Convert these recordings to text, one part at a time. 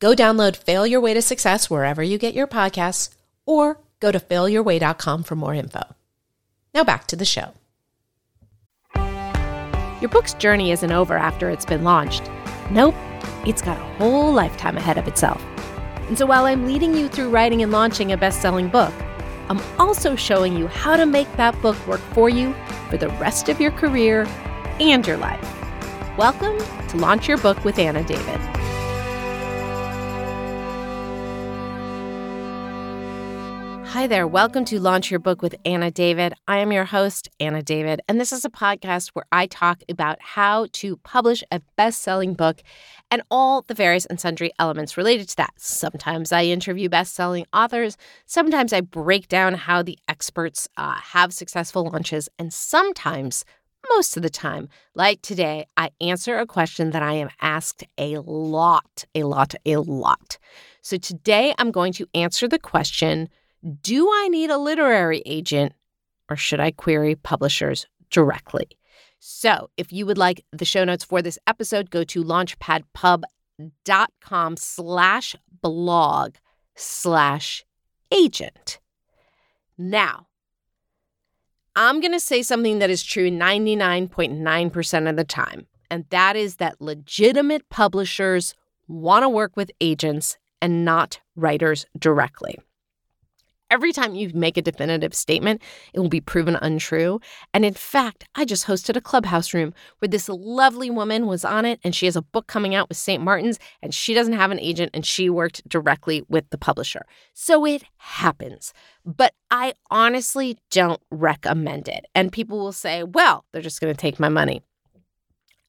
Go download Fail Your Way to Success wherever you get your podcasts or go to failyourway.com for more info. Now back to the show. Your book's journey isn't over after it's been launched. Nope, it's got a whole lifetime ahead of itself. And so while I'm leading you through writing and launching a best selling book, I'm also showing you how to make that book work for you for the rest of your career and your life. Welcome to Launch Your Book with Anna David. Hi there. Welcome to Launch Your Book with Anna David. I am your host, Anna David, and this is a podcast where I talk about how to publish a best selling book and all the various and sundry elements related to that. Sometimes I interview best selling authors, sometimes I break down how the experts uh, have successful launches, and sometimes most of the time, like today, I answer a question that I am asked a lot, a lot, a lot. So today I'm going to answer the question do I need a literary agent or should I query publishers directly? So, if you would like the show notes for this episode, go to launchpadpub.com slash blog slash agent. Now, I'm going to say something that is true 99.9% of the time, and that is that legitimate publishers want to work with agents and not writers directly every time you make a definitive statement, it will be proven untrue. And in fact, I just hosted a clubhouse room where this lovely woman was on it, and she has a book coming out with St. Martin's, and she doesn't have an agent, and she worked directly with the publisher. So it happens. But I honestly don't recommend it. And people will say, well, they're just going to take my money.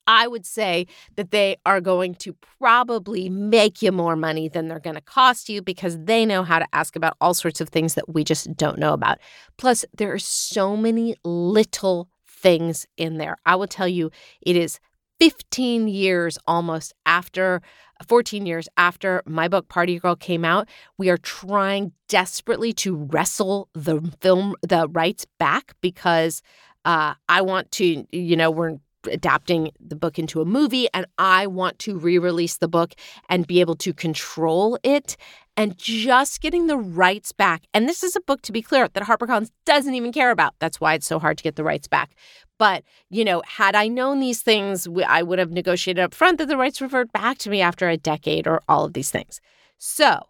I would say that they are going to probably make you more money than they're going to cost you because they know how to ask about all sorts of things that we just don't know about. Plus, there are so many little things in there. I will tell you, it is 15 years almost after 14 years after my book Party Girl came out, we are trying desperately to wrestle the film the rights back because uh, I want to, you know, we're adapting the book into a movie and I want to re-release the book and be able to control it and just getting the rights back. And this is a book to be clear that HarperCollins doesn't even care about. That's why it's so hard to get the rights back. But, you know, had I known these things, I would have negotiated up front that the rights revert back to me after a decade or all of these things. So,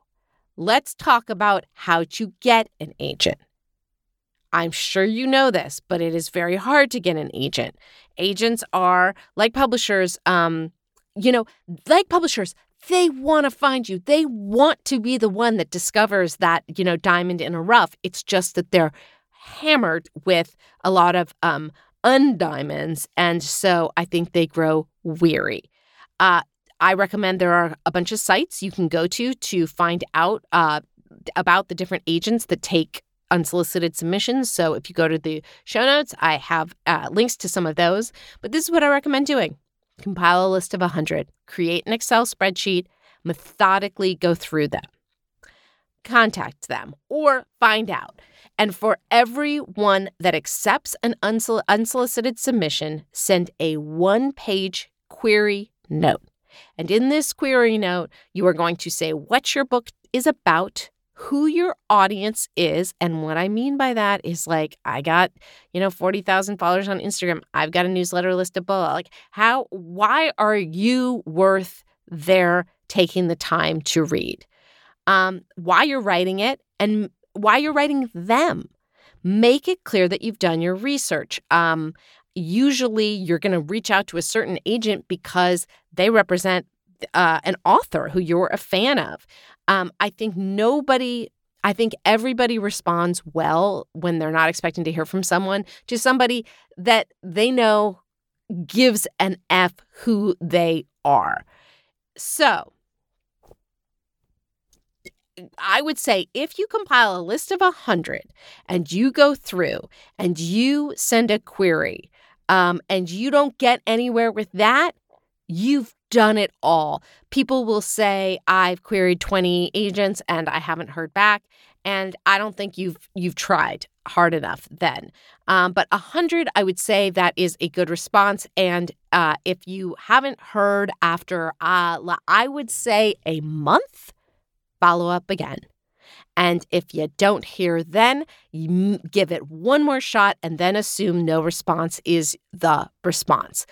let's talk about how to get an agent. I'm sure you know this, but it is very hard to get an agent. Agents are like publishers, um, you know, like publishers, they want to find you. They want to be the one that discovers that, you know, diamond in a rough. It's just that they're hammered with a lot of um, undiamonds. And so I think they grow weary. Uh, I recommend there are a bunch of sites you can go to to find out uh, about the different agents that take unsolicited submissions. So if you go to the show notes, I have uh, links to some of those. But this is what I recommend doing compile a list of 100, create an Excel spreadsheet, methodically go through them, contact them, or find out. And for every one that accepts an unsol- unsolicited submission, send a one page query note. And in this query note, you are going to say what your book is about, who your audience is. And what I mean by that is like, I got, you know, 40,000 followers on Instagram. I've got a newsletter list of below. Like, how, why are you worth their taking the time to read? Um, why you're writing it and why you're writing them. Make it clear that you've done your research. Um, usually you're going to reach out to a certain agent because they represent uh, an author who you're a fan of. Um, I think nobody, I think everybody responds well when they're not expecting to hear from someone to somebody that they know gives an F who they are. So, I would say if you compile a list of 100 and you go through and you send a query um, and you don't get anywhere with that, you've done it all. People will say, I've queried 20 agents and I haven't heard back. And I don't think you've you've tried hard enough then. Um, but 100, I would say that is a good response. And uh, if you haven't heard after, uh, I would say a month, follow up again. And if you don't hear then, give it one more shot and then assume no response is the response.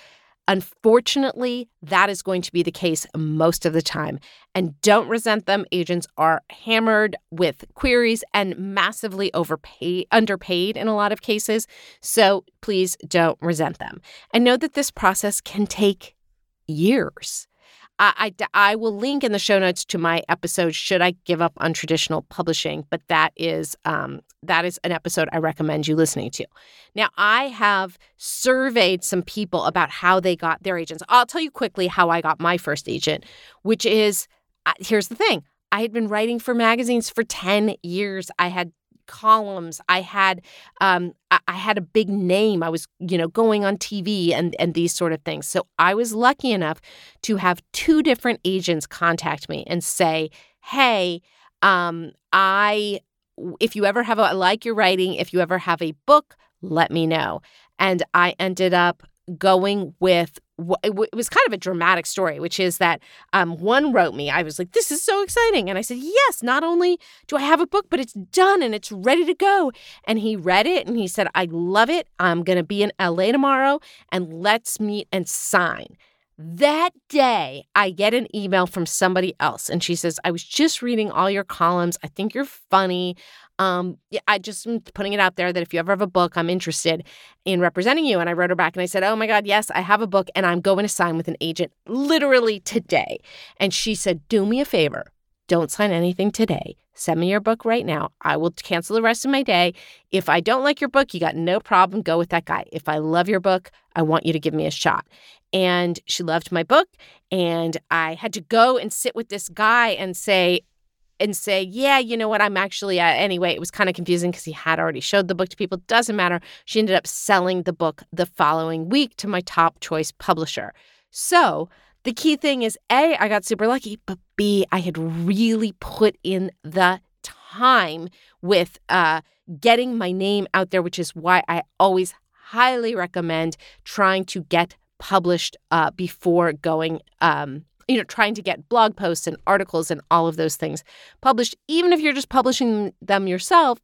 Unfortunately, that is going to be the case most of the time. And don't resent them. Agents are hammered with queries and massively overpaid, underpaid in a lot of cases. So please don't resent them. And know that this process can take years. I, I, I, will link in the show notes to my episode should i give up on traditional publishing? But that is um, that is an episode i recommend you listening to. Now i have surveyed some people about how they got their agents. I'll tell you quickly how i got my first agent which is here's the thing. I had been writing for magazines for 10 years. I had columns. I had um, I had a big name. I was you know going on TV and and these sort of things. So I was lucky enough to have two different agents contact me and say, "Hey, um, I if you ever have a I like your writing, if you ever have a book, let me know." And I ended up going with it was kind of a dramatic story, which is that um, one wrote me. I was like, "This is so exciting," and I said, "Yes, not only do I have a book, but it's done and it's ready to go." And he read it and he said, "I love it. I'm going to be in LA tomorrow, and let's meet and sign." That day, I get an email from somebody else, and she says, I was just reading all your columns. I think you're funny. Um, I just am putting it out there that if you ever have a book, I'm interested in representing you. And I wrote her back and I said, Oh my God, yes, I have a book and I'm going to sign with an agent literally today. And she said, Do me a favor. Don't sign anything today. Send me your book right now. I will cancel the rest of my day. If I don't like your book, you got no problem. Go with that guy. If I love your book, I want you to give me a shot. And she loved my book. And I had to go and sit with this guy and say, and say, yeah, you know what, I'm actually, uh, anyway, it was kind of confusing because he had already showed the book to people. Doesn't matter. She ended up selling the book the following week to my top choice publisher. So the key thing is A, I got super lucky, but B, I had really put in the time with uh, getting my name out there, which is why I always highly recommend trying to get published uh, before going um, you know, trying to get blog posts and articles and all of those things published, even if you're just publishing them yourself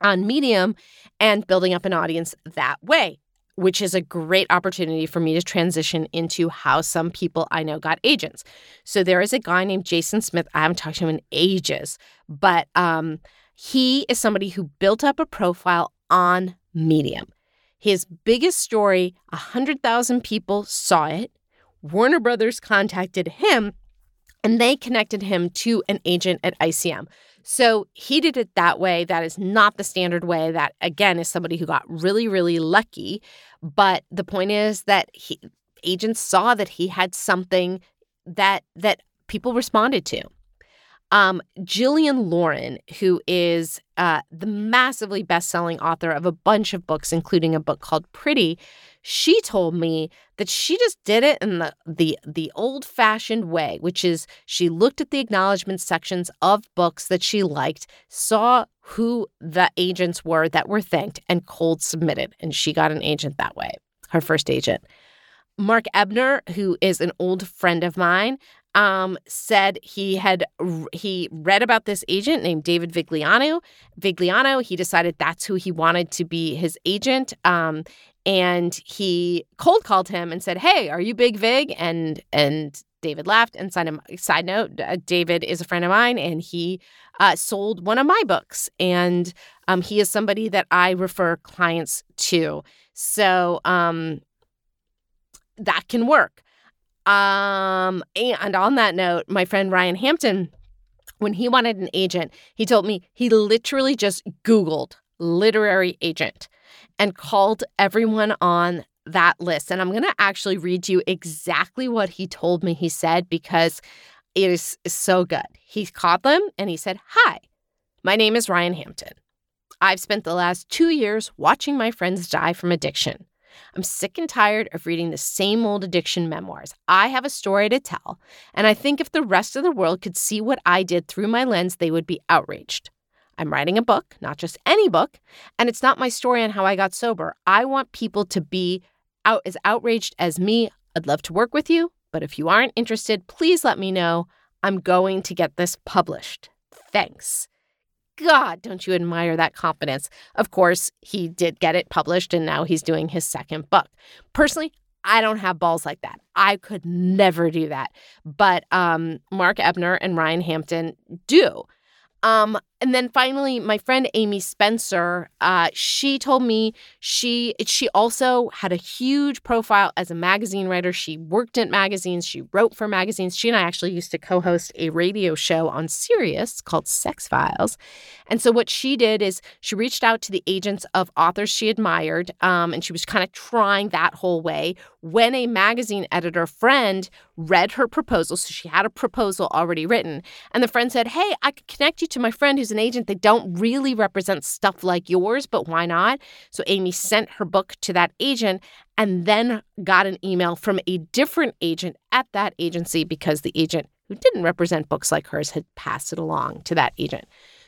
on Medium and building up an audience that way, which is a great opportunity for me to transition into how some people I know got agents. So there is a guy named Jason Smith. I haven't talked to him in ages, but um, he is somebody who built up a profile on Medium. His biggest story, 100,000 people saw it. Warner Brothers contacted him and they connected him to an agent at ICM. So he did it that way. That is not the standard way. That, again, is somebody who got really, really lucky. But the point is that he, agents saw that he had something that that people responded to. Um, Jillian Lauren, who is uh, the massively best-selling author of a bunch of books, including a book called Pretty, she told me that she just did it in the the the old-fashioned way, which is she looked at the acknowledgement sections of books that she liked, saw who the agents were that were thanked, and cold submitted, and she got an agent that way, her first agent. Mark Ebner, who is an old friend of mine, um, said he had he read about this agent named David Vigliano. Vigliano, he decided that's who he wanted to be his agent. Um, and he cold called him and said, "Hey, are you Big Vig?" And and David laughed and signed him. Side note: uh, David is a friend of mine, and he uh, sold one of my books, and um, he is somebody that I refer clients to. So um, that can work. Um, and on that note, my friend Ryan Hampton, when he wanted an agent, he told me he literally just Googled literary agent and called everyone on that list. And I'm going to actually read you exactly what he told me he said because it is so good. He called them and he said, Hi, my name is Ryan Hampton. I've spent the last two years watching my friends die from addiction. I'm sick and tired of reading the same old addiction memoirs. I have a story to tell, and I think if the rest of the world could see what I did through my lens, they would be outraged. I'm writing a book, not just any book, and it's not my story on how I got sober. I want people to be out as outraged as me. I'd love to work with you, but if you aren't interested, please let me know. I'm going to get this published. Thanks. God, don't you admire that confidence? Of course, he did get it published and now he's doing his second book. Personally, I don't have balls like that. I could never do that. But um, Mark Ebner and Ryan Hampton do. Um, and then finally, my friend Amy Spencer, uh, she told me she she also had a huge profile as a magazine writer. She worked at magazines, she wrote for magazines. She and I actually used to co-host a radio show on Sirius called Sex Files. And so what she did is she reached out to the agents of authors she admired, um, and she was kind of trying that whole way. When a magazine editor friend read her proposal, so she had a proposal already written, and the friend said, "Hey, I could connect you to my friend who's an agent. They don't really represent stuff like yours, but why not? So Amy sent her book to that agent and then got an email from a different agent at that agency because the agent who didn't represent books like hers had passed it along to that agent.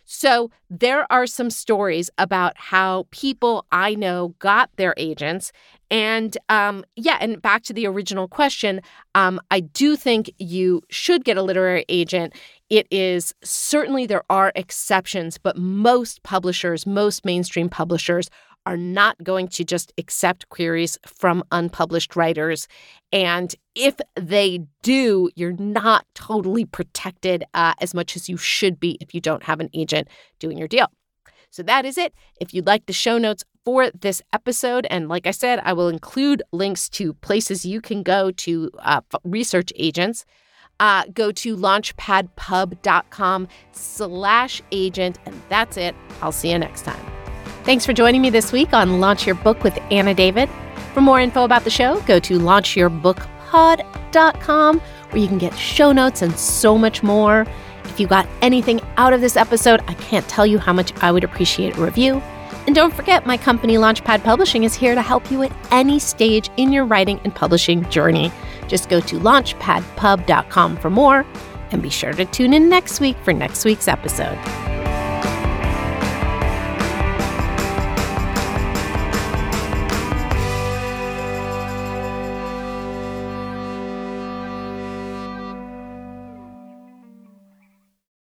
So there are some stories about how people I know got their agents. And um, yeah, and back to the original question, um, I do think you should get a literary agent. It is certainly there are exceptions, but most publishers, most mainstream publishers, are not going to just accept queries from unpublished writers. And if they do, you're not totally protected uh, as much as you should be if you don't have an agent doing your deal. So that is it. If you'd like the show notes for this episode, and like I said, I will include links to places you can go to uh, research agents. Uh, go to launchpadpub.com slash agent, and that's it. I'll see you next time. Thanks for joining me this week on Launch Your Book with Anna David. For more info about the show, go to launchyourbookpod.com where you can get show notes and so much more. If you got anything out of this episode, I can't tell you how much I would appreciate a review. And don't forget, my company Launchpad Publishing is here to help you at any stage in your writing and publishing journey. Just go to launchpadpub.com for more and be sure to tune in next week for next week's episode.